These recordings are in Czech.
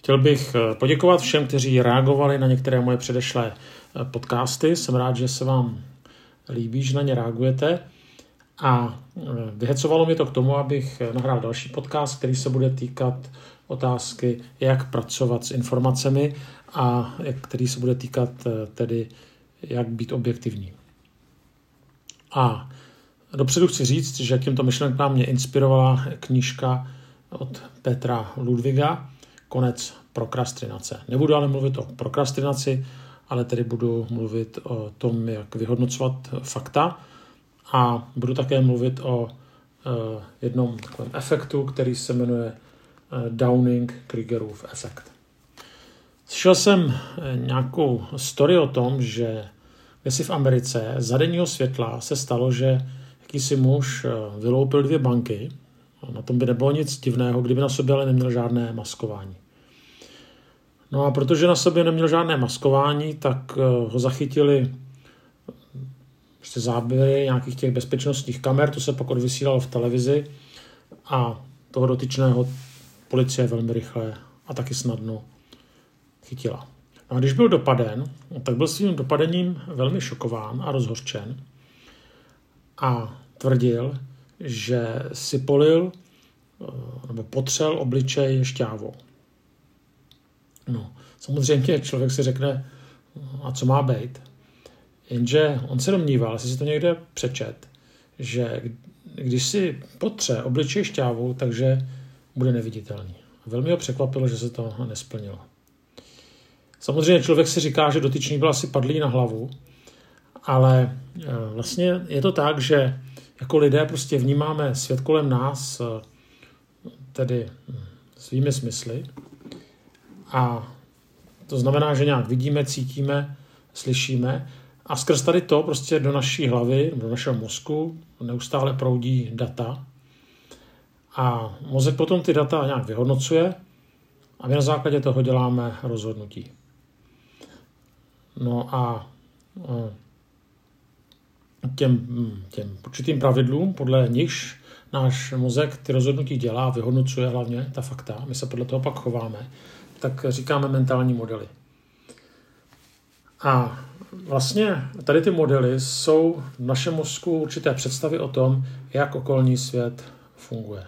Chtěl bych eh, poděkovat všem, kteří reagovali na některé moje předešlé eh, podcasty. Jsem rád, že se vám líbí, že na ně reagujete. A eh, vyhecovalo mě to k tomu, abych nahrál další podcast, který se bude týkat otázky, jak pracovat s informacemi a který se bude týkat tedy, jak být objektivní. A dopředu chci říct, že k těmto myšlenkám mě inspirovala knížka od Petra Ludviga, konec prokrastinace. Nebudu ale mluvit o prokrastinaci, ale tedy budu mluvit o tom, jak vyhodnocovat fakta a budu také mluvit o uh, jednom takovém efektu, který se jmenuje uh, Downing-Kriegerův efekt. Slyšel jsem eh, nějakou story o tom, že si v Americe za denního světla se stalo, že jakýsi muž vyloupil dvě banky. Na tom by nebylo nic divného, kdyby na sobě ale neměl žádné maskování. No a protože na sobě neměl žádné maskování, tak eh, ho zachytili prostě záběry nějakých těch bezpečnostních kamer, to se pak odvysílalo v televizi a toho dotyčného policie velmi rychle a taky snadno chytila. No a když byl dopaden, tak byl svým dopadením velmi šokován a rozhořčen a tvrdil, že si polil eh, nebo potřel obličej šťávou. No, samozřejmě člověk si řekne, a co má být? Jenže on se domníval, jestli si to někde přečet, že když si potře obličej šťávou, takže bude neviditelný. Velmi ho překvapilo, že se to nesplnilo. Samozřejmě člověk si říká, že dotyčný byl asi padlý na hlavu, ale e, vlastně je to tak, že jako lidé prostě vnímáme svět kolem nás e, tedy hm, svými smysly. A to znamená, že nějak vidíme, cítíme, slyšíme. A skrz tady to prostě do naší hlavy, do našeho mozku neustále proudí data. A mozek potom ty data nějak vyhodnocuje a my na základě toho děláme rozhodnutí. No a těm, těm určitým pravidlům, podle nichž náš mozek ty rozhodnutí dělá, vyhodnocuje hlavně ta fakta, my se podle toho pak chováme, tak říkáme mentální modely. A vlastně tady ty modely jsou v našem mozku určité představy o tom, jak okolní svět funguje.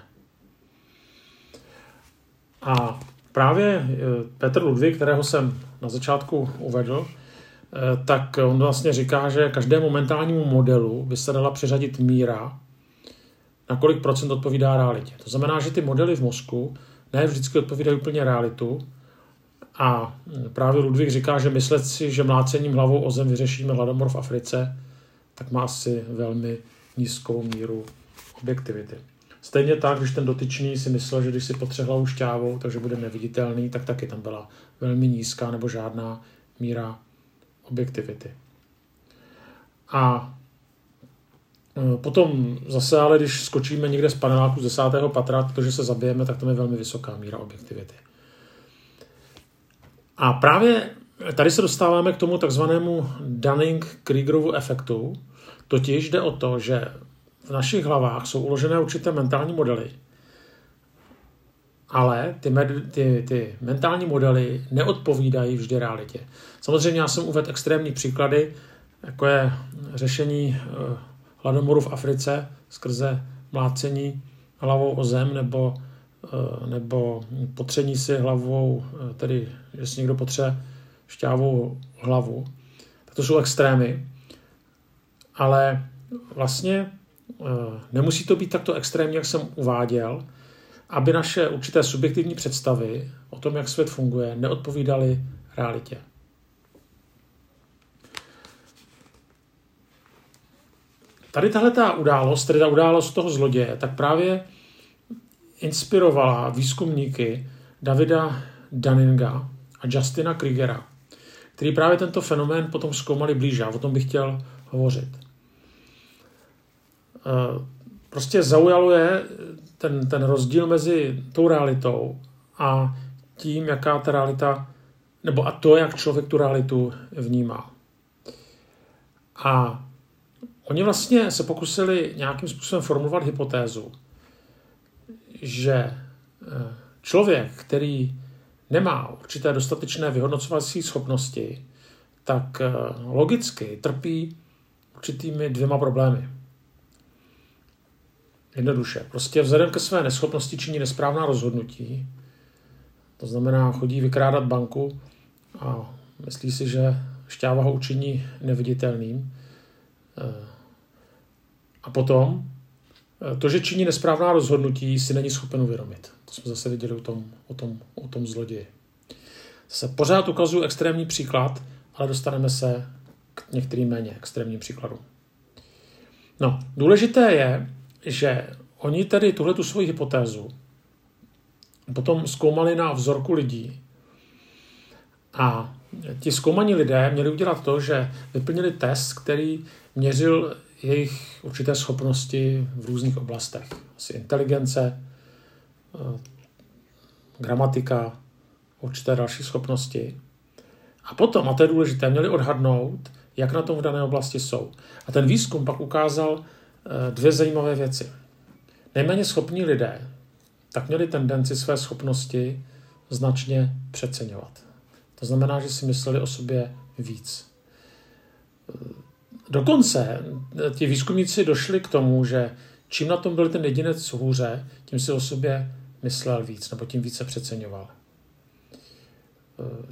A právě eh, Petr Ludvík, kterého jsem na začátku uvedl, tak on vlastně říká, že každému mentálnímu modelu by se dala přiřadit míra, na kolik procent odpovídá realitě. To znamená, že ty modely v mozku ne vždycky odpovídají úplně realitu, a právě Ludvík říká, že myslet si, že mlácením hlavou o zem vyřešíme hladomor v Africe, tak má asi velmi nízkou míru objektivity. Stejně tak, když ten dotyčný si myslel, že když si potře hlavu šťávou, takže bude neviditelný, tak taky tam byla velmi nízká nebo žádná míra objektivity. A e, Potom zase, ale když skočíme někde z paneláku z desátého patra, protože se zabijeme, tak tam je velmi vysoká míra objektivity. A právě tady se dostáváme k tomu takzvanému Dunning-Kriegerovu efektu, totiž jde o to, že v našich hlavách jsou uložené určité mentální modely, ale ty, med, ty, ty mentální modely neodpovídají vždy realitě. Samozřejmě já jsem uvedl extrémní příklady, jako je řešení eh, hladomoru v Africe skrze mlácení hlavou o zem nebo Eh, nebo potření si hlavou, eh, tedy že si někdo potře šťávou hlavu, tak to jsou extrémy. Ale vlastně nemusí to být takto extrémně, jak jsem uváděl, aby naše určité subjektivní představy o tom, jak svět funguje, neodpovídaly realitě. Tady tahle ta událost, tedy ta událost toho zloděje, tak právě inspirovala výzkumníky Davida Daninga a Justina Kriegera, který právě tento fenomén potom zkoumali blíže a o tom bych chtěl hovořit. Prostě zaujalo je ten, ten rozdíl mezi tou realitou a tím, jaká ta realita, nebo a to, jak člověk tu realitu vnímá. A oni vlastně se pokusili nějakým způsobem formulovat hypotézu, že eh, člověk, který nemá určité dostatečné vyhodnocovací schopnosti, tak eh, logicky trpí určitými dvěma problémy. Jednoduše. Prostě vzhledem ke své neschopnosti činí nesprávná rozhodnutí, to znamená, chodí vykrádat banku a myslí si, že šťáva ho učiní neviditelným. Eh, a potom eh, to, že činí nesprávná rozhodnutí, si není schopen uvědomit. To jsme zase viděli o tom, o tom, o tom zloději. Se pořád ukazuju extrémní příklad, ale dostaneme se k některým méně extrémním příkladům. No, důležité je, že oni tedy tuhle tu svoji hypotézu potom zkoumali na vzorku lidí a ti zkoumaní lidé měli udělat to, že vyplnili test, který měřil jejich určité schopnosti v různých oblastech. Asi inteligence, eh, gramatika, určité další schopnosti. A potom, a to je důležité, měli odhadnout, jak na tom v dané oblasti jsou. A ten výzkum pak ukázal dvě zajímavé věci. Nejméně schopní lidé tak měli tendenci své schopnosti značně přeceňovat. To znamená, že si mysleli o sobě víc. Dokonce ti výzkumníci došli k tomu, že čím na tom byl ten jedinec hůře, tím si o sobě myslel víc, nebo tím více přeceňoval.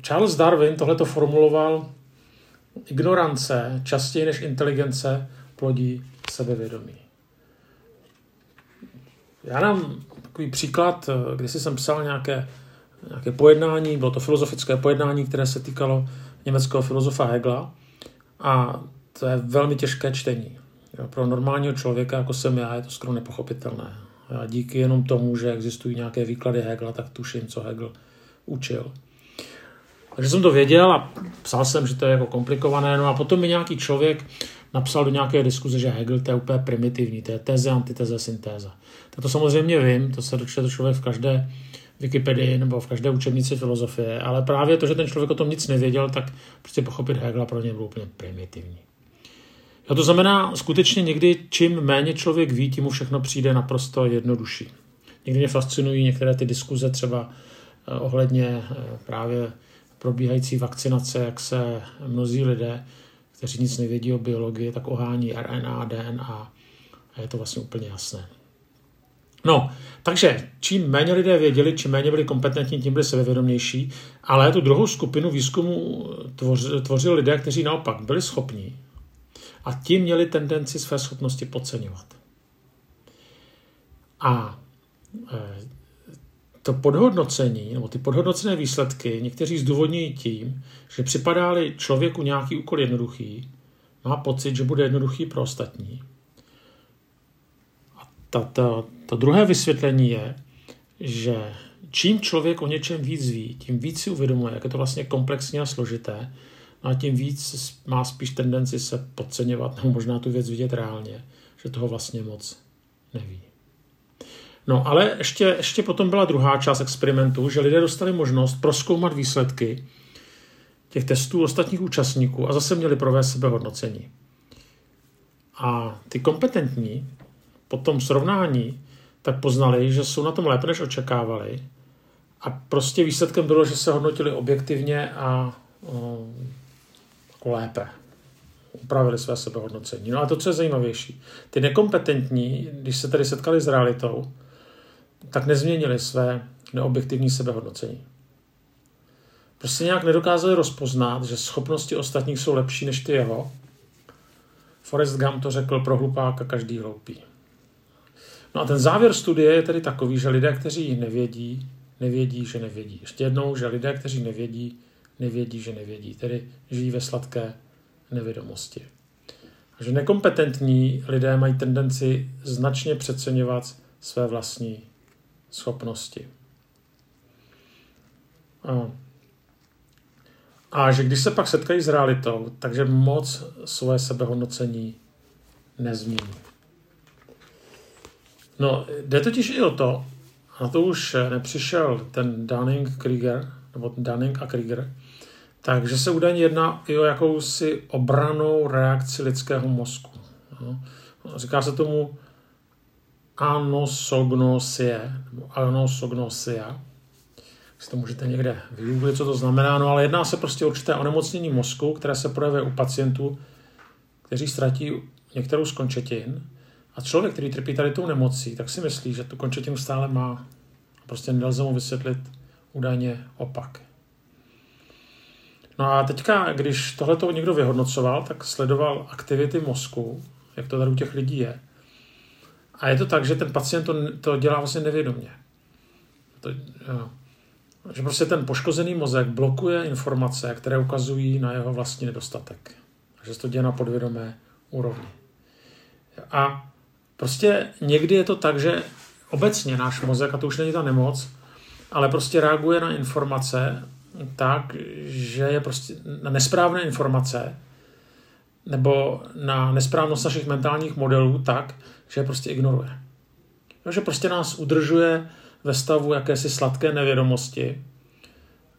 Charles Darwin tohleto formuloval, ignorance častěji než inteligence plodí sebevědomí. Já nám takový příklad, když jsem psal nějaké, nějaké pojednání, bylo to filozofické pojednání, které se týkalo německého filozofa Hegla a to je velmi těžké čtení. Pro normálního člověka, jako jsem já, je to skoro nepochopitelné. A díky jenom tomu, že existují nějaké výklady Hegla, tak tuším, co Hegel učil. Takže jsem to věděl a psal jsem, že to je jako komplikované. No a potom mi nějaký člověk napsal do nějaké diskuze, že Hegel to je úplně primitivní, to je teze, antiteze, syntéza. Tak to samozřejmě vím, to se dočte člověk v každé Wikipedii nebo v každé učebnici filozofie, ale právě to, že ten člověk o tom nic nevěděl, tak prostě pochopit Hegela pro ně bylo úplně primitivní. A to znamená, skutečně někdy čím méně člověk ví, tím mu všechno přijde naprosto jednodušší. Někdy mě fascinují některé ty diskuze třeba eh, ohledně eh, právě probíhající vakcinace, jak se mnozí lidé, kteří nic nevědí o biologii, tak ohání RNA, DNA a je to vlastně úplně jasné. No, takže čím méně lidé věděli, čím méně byli kompetentní, tím byli sebevědomější, ale tu druhou skupinu výzkumu tvořili, lidé, kteří naopak byli schopní a tím měli tendenci své schopnosti podceňovat. A e, to podhodnocení, nebo ty podhodnocené výsledky někteří zdůvodňují tím, že připadáli člověku nějaký úkol jednoduchý, má pocit, že bude jednoduchý pro ostatní. A ta, ta, to druhé vysvětlení je, že čím člověk o něčem víc ví, tím víc si uvědomuje, jak je to vlastně komplexní a složité, no a tím víc má spíš tendenci se podceňovat nebo možná tu věc vidět reálně, že toho vlastně moc neví. No ale ještě, ještě potom byla druhá část experimentu, že lidé dostali možnost proskoumat výsledky těch testů ostatních účastníků a zase měli provést sebehodnocení. A ty kompetentní po tom srovnání tak poznali, že jsou na tom lépe, než očekávali. A prostě výsledkem bylo, že se hodnotili objektivně a um, lépe. Upravili své sebehodnocení. No a to, co je zajímavější, ty nekompetentní, když se tady setkali s realitou, tak nezměnili své neobjektivní sebehodnocení. Prostě nějak nedokázali rozpoznat, že schopnosti ostatních jsou lepší než ty jeho. Forrest Gump to řekl pro hlupáka každý hloupý. No a ten závěr studie je tedy takový, že lidé, kteří nevědí, nevědí, že nevědí. Ještě jednou, že lidé, kteří nevědí, nevědí, že nevědí. Tedy žijí ve sladké nevědomosti. A že nekompetentní lidé mají tendenci značně přeceňovat své vlastní schopnosti. A, a že když se pak setkají s realitou, takže moc svoje sebehodnocení nezmění. No, jde totiž i o to, a to už nepřišel ten Dunning-Krieger, nebo Dunning a Krieger, takže se údajně jedná i o jakousi obranou reakci lidského mozku. No. Říká se tomu anosognosie, nebo anosognosia. si to můžete někde vygooglit, co to znamená, no ale jedná se prostě o určité onemocnění mozku, které se projevuje u pacientů, kteří ztratí některou z končetin a člověk, který trpí tady tou nemocí, tak si myslí, že tu končetinu stále má. Prostě nelze mu vysvětlit údajně opak. No a teďka, když tohle někdo vyhodnocoval, tak sledoval aktivity mozku, jak to tady u těch lidí je. A je to tak, že ten pacient to, to dělá vlastně nevědomě. To. Že prostě ten poškozený mozek blokuje informace, které ukazují na jeho vlastní nedostatek. A že se to děje na podvědomé úrovni. A prostě někdy je to tak, že obecně náš mozek, a to už není ta nemoc, ale prostě reaguje na informace tak, že je prostě na nesprávné informace nebo na nesprávnost našich mentálních modelů tak, že je prostě ignoruje. že prostě nás udržuje ve stavu jakési sladké nevědomosti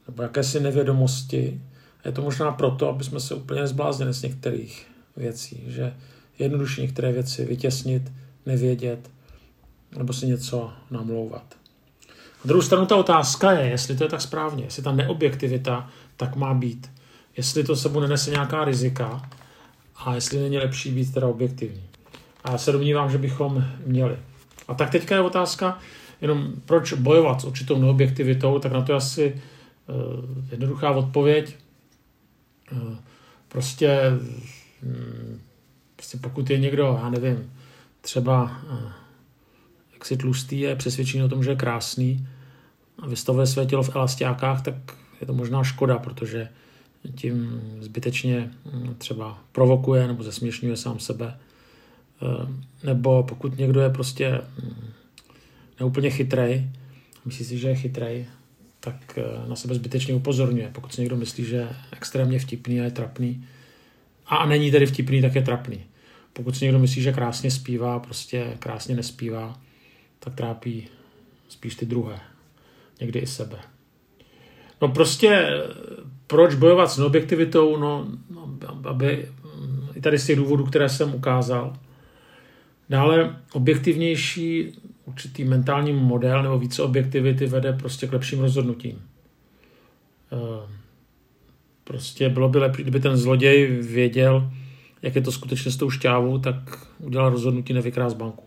nebo jakési nevědomosti. Je to možná proto, aby jsme se úplně zbláznili z některých věcí, že jednoduše některé věci vytěsnit, nevědět nebo si něco namlouvat. Na druhou stranu ta otázka je, jestli to je tak správně, jestli ta neobjektivita tak má být, jestli to sebou nenese nějaká rizika a jestli není lepší být teda objektivní. A já se domnívám, že bychom měli. A tak teďka je otázka, jenom proč bojovat s určitou neobjektivitou, tak na to je asi uh, jednoduchá odpověď. Uh, prostě, um, prostě pokud je někdo, já nevím, třeba uh, jak si tlustý je přesvědčený o tom, že je krásný a vystavuje své tělo v elastiákách, tak je to možná škoda, protože tím zbytečně hm, třeba provokuje nebo zesměšňuje sám sebe. Eh, nebo pokud někdo je prostě hm, neúplně chytrej, myslí si, že je chytrej, tak eh, na sebe zbytečně upozorňuje. Pokud si někdo myslí, že je extrémně vtipný a je trapný, a není tedy vtipný, tak je trapný. Pokud si někdo myslí, že krásně zpívá, prostě krásně nespívá, tak trápí spíš ty druhé. Někdy i sebe. No prostě, proč bojovat s neobjektivitou? No, no aby, i tady z těch důvodů, které jsem ukázal. Dále objektivnější určitý mentální model nebo více objektivity vede prostě k lepším rozhodnutím. Eh, prostě bylo by lepší, kdyby ten zloděj věděl, jak je to skutečně s tou šťávou, tak udělal rozhodnutí nevykrást banku.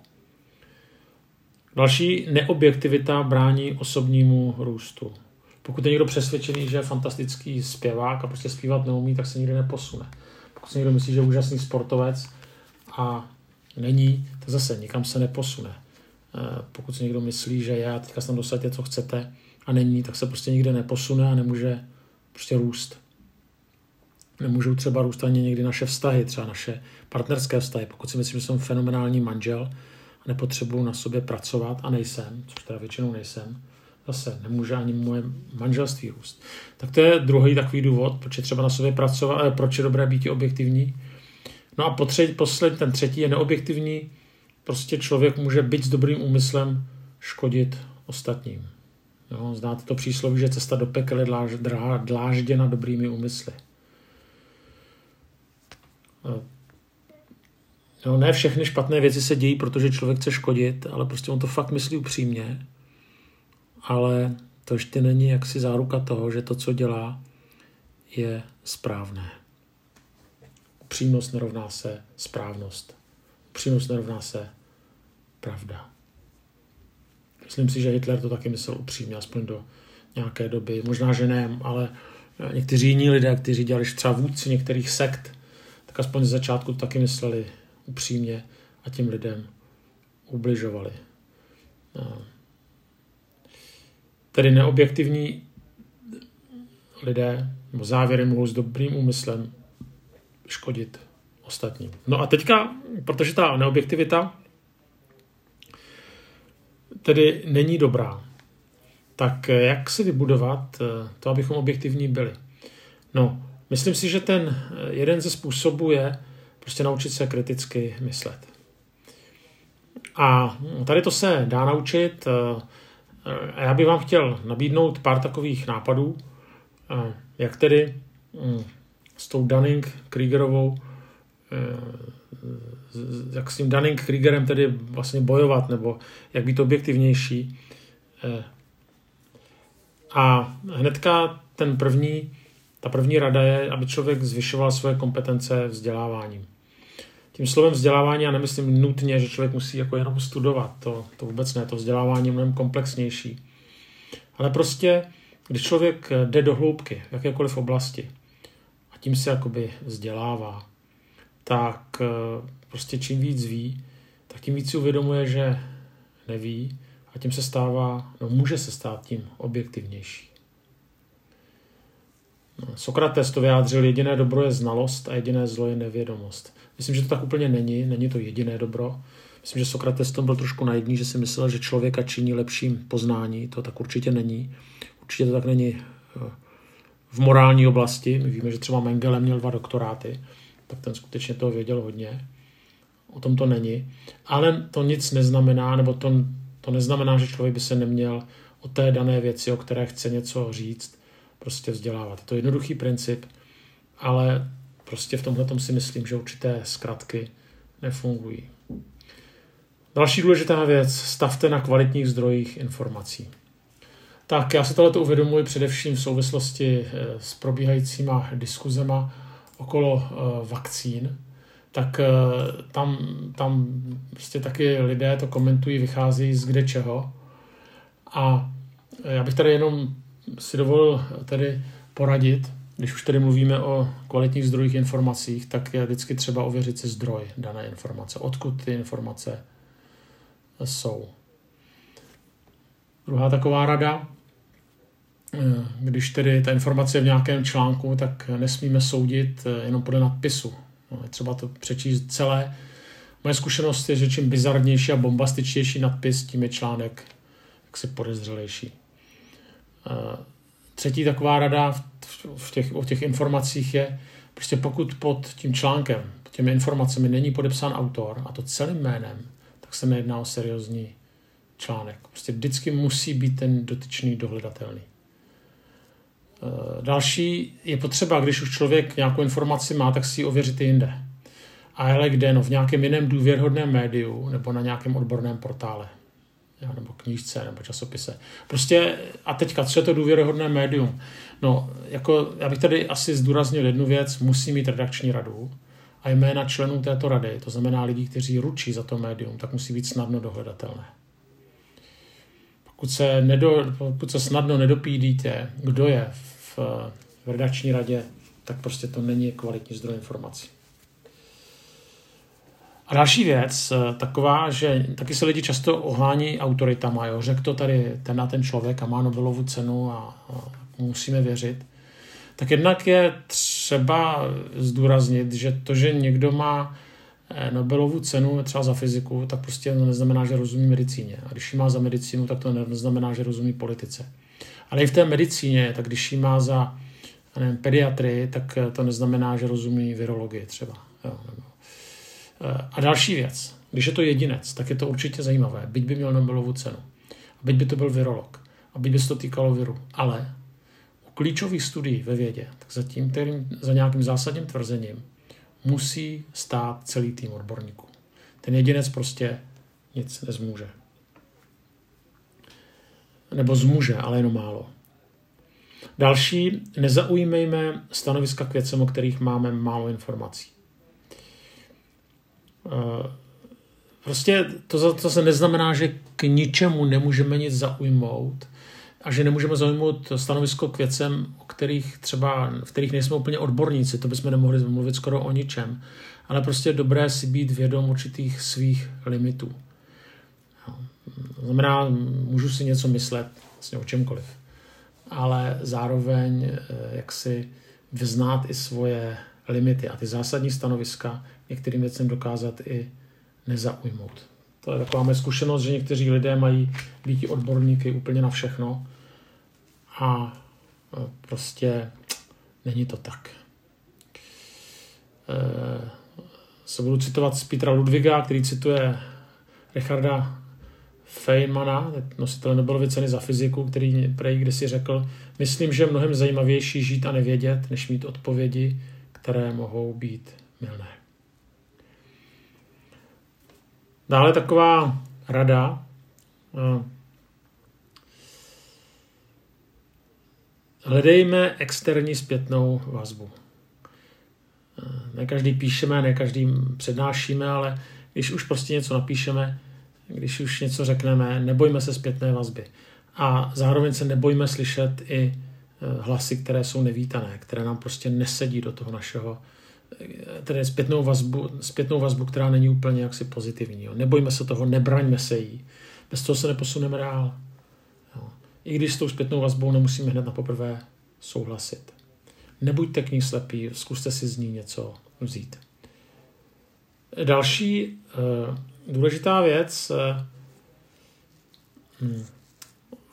Další neobjektivita brání osobnímu růstu. Pokud je někdo přesvědčený, že je fantastický zpěvák a prostě zpívat neumí, tak se nikdy neposune. Pokud si někdo myslí, že je úžasný sportovec a není, tak zase nikam se neposune. Eh, pokud si někdo myslí, že já teďka jsem dosadě, co chcete a není, tak se prostě nikde neposune a nemůže prostě růst. Nemůžou třeba růst ani někdy naše vztahy, třeba naše partnerské vztahy. Pokud si myslím, že jsem fenomenální manžel, nepotřebuju na sobě pracovat a nejsem, což teda většinou nejsem, zase nemůže ani moje manželství růst. Tak to je druhý takový důvod, proč je třeba na sobě pracovat, eh, proč je dobré být objektivní. No a potřetí, poslední, ten třetí je neobjektivní. Prostě člověk může být s dobrým úmyslem škodit ostatním. Jo, znáte to přísloví, že cesta do pekel je dlážděna dobrými úmysly. Eh, Jo, ne všechny špatné věci se dějí, protože člověk chce škodit, ale prostě on to fakt myslí upřímně. Ale to ještě není jaksi záruka toho, že to, co dělá, je správné. Upřímnost nerovná se správnost. Upřímnost nerovná se pravda. Myslím si, že Hitler to taky myslel upřímně, aspoň do nějaké doby. Možná, že ne, ale někteří jiní lidé, kteří dělali třeba vůdci některých sekt, tak aspoň z začátku to taky mysleli upřímně a těm lidem ubližovali. Tedy neobjektivní lidé nebo závěry mohou s dobrým úmyslem škodit ostatním. No a teďka, protože ta neobjektivita tedy není dobrá, tak jak si vybudovat to, abychom objektivní byli? No, myslím si, že ten jeden ze způsobů je Prostě naučit se kriticky myslet. A tady to se dá naučit. A já bych vám chtěl nabídnout pár takových nápadů, jak tedy hm, s tou Dunning-Kriegerovou jak s tím Dunning-Kriegerem tedy vlastně bojovat, nebo jak být objektivnější. A hnedka ten první, ta první rada je, aby člověk zvyšoval své kompetence vzděláváním. Tím slovem vzdělávání já nemyslím nutně, že člověk musí jako jenom studovat, to, to vůbec ne, to vzdělávání je mnohem komplexnější. Ale prostě, když člověk jde do hloubky v jakékoliv oblasti a tím se jakoby vzdělává, tak eh, prostě čím víc ví, tak tím víc si uvědomuje, že neví a tím se stává, no může se stát tím objektivnější. Sokrates to vyjádřil, jediné dobro je znalost a jediné zlo je nevědomost. Myslím, že to tak úplně není, není to jediné dobro. Myslím, že Sokrates tom byl trošku najedný, že si myslel, že člověka činí lepším poznání. To tak určitě není. Určitě to tak není eh, v morální oblasti. My víme, že třeba Mengele měl dva doktoráty, tak ten skutečně toho věděl hodně. O tom to není. Ale to nic neznamená, nebo to, to neznamená, že člověk by se neměl o té dané věci, o které chce něco říct, prostě vzdělávat. Je to jednoduchý princip, ale prostě v tomhle si myslím, že určité zkratky nefungují. Další důležitá věc, stavte na kvalitních zdrojích informací. Tak já se tohle uvědomuji především v souvislosti eh, s probíhajícíma diskuzema okolo eh, vakcín, tak eh, tam, tam prostě taky lidé to komentují, vychází z kde čeho. A já bych tady jenom si dovolil tady poradit, když už tady mluvíme o kvalitních zdrojích informacích, tak je vždycky třeba ověřit si zdroj dané informace, odkud ty informace jsou. Druhá taková rada, eh, když tedy ta informace je v nějakém článku, tak nesmíme soudit eh, jenom podle nadpisu. No, je třeba to přečíst celé. Moje zkušenost je, že čím bizarnější a bombastičtější nadpis, tím je článek jaksi podezřelejší. Třetí taková rada v těch, o těch informacích je, prostě pokud pod tím článkem, pod těmi informacemi není podepsán autor, a to celým jménem, tak se nejedná o seriózní článek. Prostě vždycky musí být ten dotyčný dohledatelný. Eh, další je potřeba, když už člověk nějakou informaci má, tak si ji ověřit i jinde. A ale kde? No v nějakém jiném důvěrhodném médiu nebo na nějakém odborném portále nebo knížce, nebo časopise. Prostě, a teďka, co je to důvěryhodné médium? No, jako, já bych tady asi zdůraznil jednu věc, musí mít redakční radu a jména členů této rady, to znamená lidí, kteří ručí za to médium, tak musí být snadno dohledatelné. Pokud se, nedo, pokud se snadno nedopídíte, kdo je v, v redakční radě, tak prostě to není kvalitní zdroj informací. A další věc, eh, taková, že taky se lidi často ohání autoritama, jo. řekl to tady ten a ten člověk a má Nobelovu cenu a, a musíme věřit. Tak jednak je třeba zdůraznit, že to, že někdo má eh, Nobelovu cenu třeba za fyziku, tak prostě neznamená, že rozumí medicíně. A když ji má za medicínu, tak to neznamená, že rozumí politice. Ale i v té medicíně, tak když ji má za nevím, pediatrii, tak to neznamená, že rozumí virologii třeba. Jo, nebo a další věc, když je to jedinec, tak je to určitě zajímavé, byť by měl Nobelovu cenu, a byť by to byl virolog, a byť by se to týkalo viru, ale u klíčových studií ve vědě, tak za, tím, kterým, za nějakým zásadním tvrzením musí stát celý tým odborníků. Ten jedinec prostě nic nezmůže. Nebo zmůže, ale jenom málo. Další, nezaujímejme stanoviska k věcem, o kterých máme málo informací. Eh, prostě to, to se neznamená, že k ničemu nemůžeme nic zaujmout a že nemůžeme zaujmout stanovisko k věcem, o kterých třeba, v kterých nejsme úplně odborníci, to bychom nemohli mluvit skoro o ničem, ale prostě je dobré si být vědom určitých svých limitů. To znamená, můžu si něco myslet vlastně o čemkoliv, ale zároveň eh, jak si vyznát i svoje limity a ty zásadní stanoviska některým věcem dokázat i nezaujmout. To je taková moje zkušenost, že někteří lidé mají být odborníky úplně na všechno a e, prostě není to tak. E, se budu citovat z Petra Ludviga, který cituje Richarda Feynmana, nositele Nobelovy ceny za fyziku, který prej kdysi řekl, myslím, že je mnohem zajímavější žít a nevědět, než mít odpovědi, které mohou být milné. Dále taková rada. Eh, hledejme externí zpětnou vazbu. Ne každý píšeme, ne každý přednášíme, ale když už prostě něco napíšeme, když už něco řekneme, nebojme se zpětné vazby. A zároveň se nebojme slyšet i e, hlasy, které jsou nevítané, které nám prostě nesedí do toho našeho, tedy zpětnou vazbu, zpětnou vazbu, která není úplně jaksi pozitivní. Jo. Nebojme se toho, nebraňme se jí. Bez toho se neposuneme dál. Jo. I když s tou zpětnou vazbou nemusíme hned na poprvé souhlasit. Nebuďte k ní slepí, zkuste si z ní něco vzít. Další uh, důležitá věc, uh,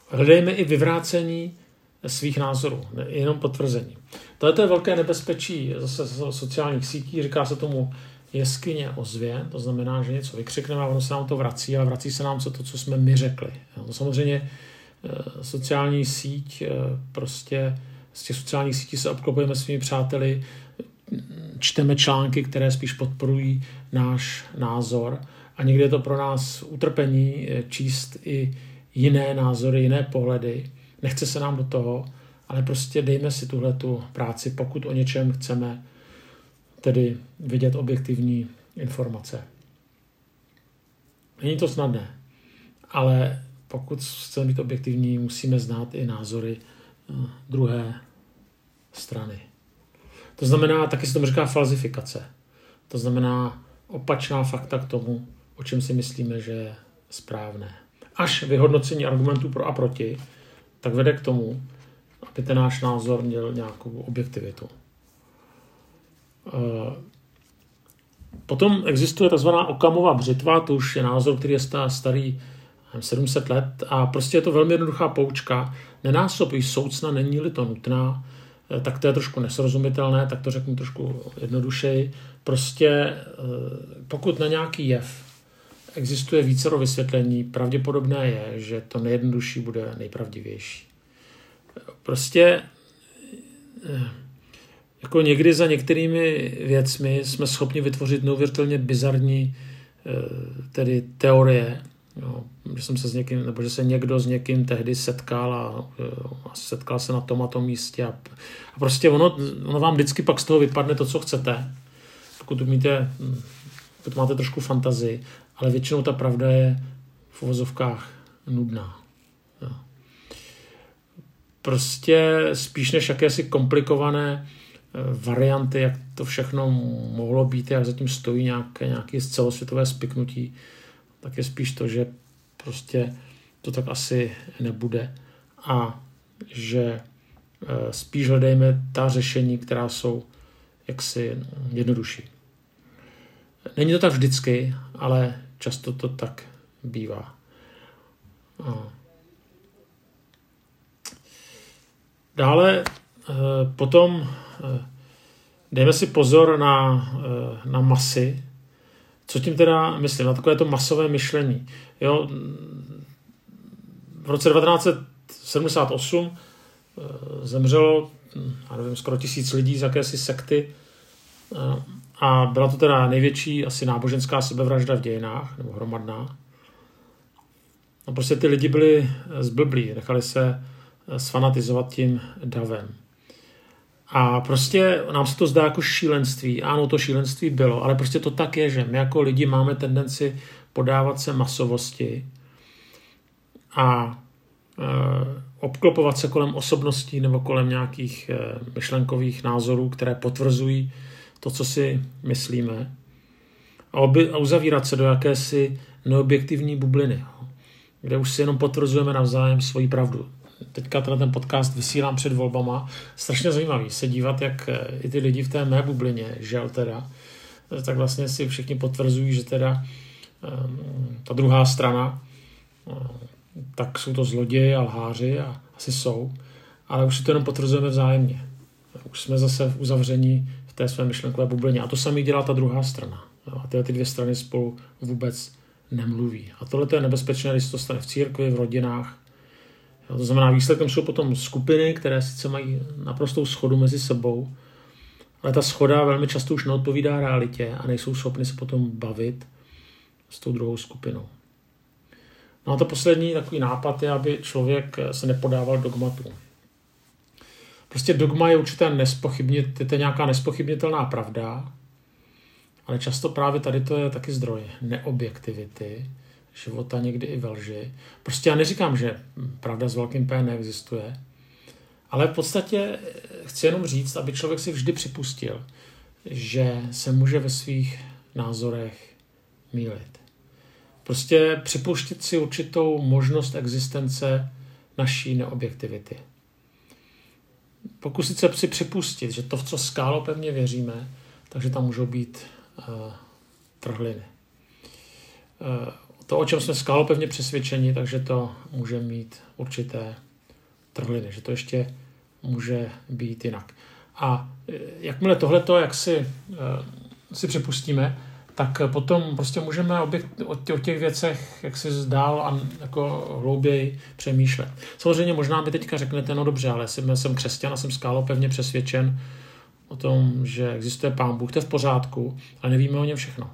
hledejme i vyvrácení svých názorů, jenom potvrzení. Tohle je velké nebezpečí zase sociálních sítí, říká se tomu jeskyně ozvě, to znamená, že něco vykřikneme a ono se nám to vrací, ale vrací se nám co to, co jsme my řekli. No, samozřejmě eh, sociální síť prostě z těch sociálních sítí se obklopujeme svými přáteli, čteme články, které spíš podporují náš názor a někdy je to pro nás utrpení eh, číst i jiné názory, jiné pohledy. Nechce se nám do toho, ale prostě dejme si tuhle tu práci, pokud o něčem chceme tedy vidět objektivní informace. Není to snadné, ale pokud chceme být objektivní, musíme znát i názory Eh, druhé strany. To znamená, taky se tomu říká falzifikace. To znamená opačná fakta k tomu, o čem si myslíme, že je správné. Až vyhodnocení argumentů pro a proti, tak vede k tomu, aby ten náš názor měl nějakou objektivitu. Eh, potom existuje tzv. okamová břitva, to už je názor, který je starý 700 let a prostě je to velmi jednoduchá poučka. Nenásobí soucna, není-li to nutná, eh, tak to je trošku nesrozumitelné, tak to řeknu trošku jednodušeji. Prostě eh, pokud na nějaký jev existuje více vysvětlení, pravděpodobné je, že to nejjednodušší bude nejpravdivější. Prostě eh, jako někdy za některými věcmi jsme schopni vytvořit neuvěřitelně bizarní tedy teorie, Jo, že jsem se s někým, nebo že se někdo s někým tehdy setkal a, a setkal se na tom a tom místě a, a prostě ono, ono vám vždycky pak z toho vypadne to, co chcete, pokud umíte, pokud máte trošku fantazii, ale většinou ta pravda je v uvozovkách nudná. Jo. Prostě spíš než jakési komplikované eh, varianty, jak to všechno mohlo být, jak zatím stojí nějaké, nějaké celosvětové spiknutí, tak je spíš to, že prostě to tak asi nebude a že eh, spíš hledejme ta řešení, která jsou jaksi jednodušší. Není to tak vždycky, ale často to tak bývá. Dále eh, potom eh, dejme si pozor na, na masy, co tím teda myslím? Na takové to masové myšlení. Jo? V roce 1978 eh, zemřelo, já nevím, skoro tisíc lidí z jakési sekty eh, a byla to teda největší asi náboženská sebevražda v dějinách, nebo hromadná. A prostě ty lidi byli zblblí, nechali se sfanatizovat tím davem. A prostě nám se to zdá jako šílenství. Ano, to šílenství bylo, ale prostě to tak je, že my jako lidi máme tendenci podávat se masovosti a e, obklopovat se kolem osobností nebo kolem nějakých e, myšlenkových názorů, které potvrzují to, co si myslíme a, oby, a uzavírat se do jakési neobjektivní bubliny, kde už si jenom potvrzujeme navzájem svoji pravdu teďka teda ten podcast vysílám před volbama, strašně zajímavý se dívat, jak eh, i ty lidi v té mé bublině, žel teda, eh, tak vlastně si všichni potvrzují, že teda ehm, ta druhá strana, eh, tak jsou to zloději a lháři a asi jsou, ale už si to jenom potvrzujeme vzájemně. Už jsme zase v uzavření v té své myšlenkové bublině. A to samý dělá ta druhá strana. A tyhle ty dvě strany spolu vůbec nemluví. A tohle je nebezpečné, když se to stane v církvi, v rodinách, to znamená, výsledkem jsou potom skupiny, které sice mají naprostou schodu mezi sebou, ale ta schoda velmi často už neodpovídá realitě a nejsou schopni se potom bavit s tou druhou skupinou. No a to poslední takový nápad je, aby člověk se nepodával dogmatu. Prostě dogma je určitě nespochybnit, je to nějaká nespochybnitelná pravda, ale často právě tady to je taky zdroj neobjektivity, života někdy i ve lži. Prostě já neříkám, že pravda s velkým P neexistuje, ale v podstatě chci jenom říct, aby člověk si vždy připustil, že se může ve svých názorech mílit. Prostě připuštit si určitou možnost existence naší neobjektivity. Pokusit se si připustit, že to, v co skálo pevně věříme, takže tam můžou být uh, trhliny. Uh, to, o čem jsme skálo pevně přesvědčeni, takže to může mít určité trhliny, že to ještě může být jinak. A uh, jakmile tohleto, jak si, uh, si připustíme, tak potom prostě můžeme o těch věcech jak si zdál a jako hlouběji přemýšlet. Samozřejmě možná mi teďka řeknete, no dobře, ale jsem, jsem křesťan a jsem skálo pevně přesvědčen o tom, že existuje Pán Bůh, to je v pořádku, ale nevíme o něm všechno.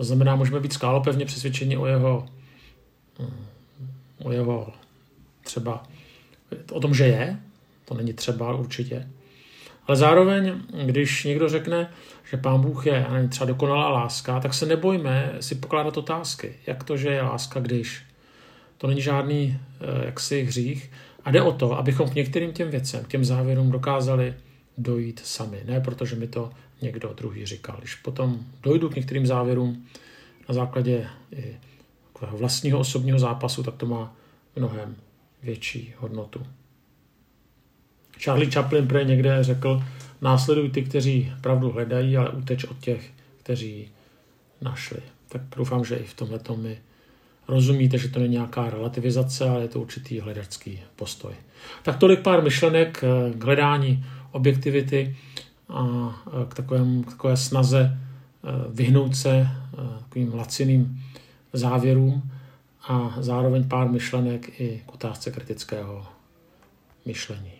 To znamená, můžeme být skálo pevně přesvědčeni o jeho, o jeho třeba, o tom, že je, to není třeba určitě, ale zároveň, když někdo řekne, že Pán Bůh je nevím, třeba dokonalá láska, tak se nebojme si pokládat otázky. Jak to, že je láska, když? To není žádný eh, jaksi hřích. A jde o to, abychom k některým těm věcem, k těm závěrům dokázali dojít sami. Ne protože mi to někdo druhý říkal. Když potom dojdu k některým závěrům na základě vlastního osobního zápasu, tak to má mnohem větší hodnotu. Charlie Chaplin pre někde řekl, následuj ty, kteří pravdu hledají, ale uteč od těch, kteří našli. Tak doufám, že i v tomhle mi rozumíte, že to není nějaká relativizace, ale je to určitý hledačský postoj. Tak tolik pár myšlenek eh, k hledání objektivity a k, takovém, k takové snaze eh, vyhnout se takovým laciným závěrům a zároveň pár myšlenek i k otázce kritického myšlení.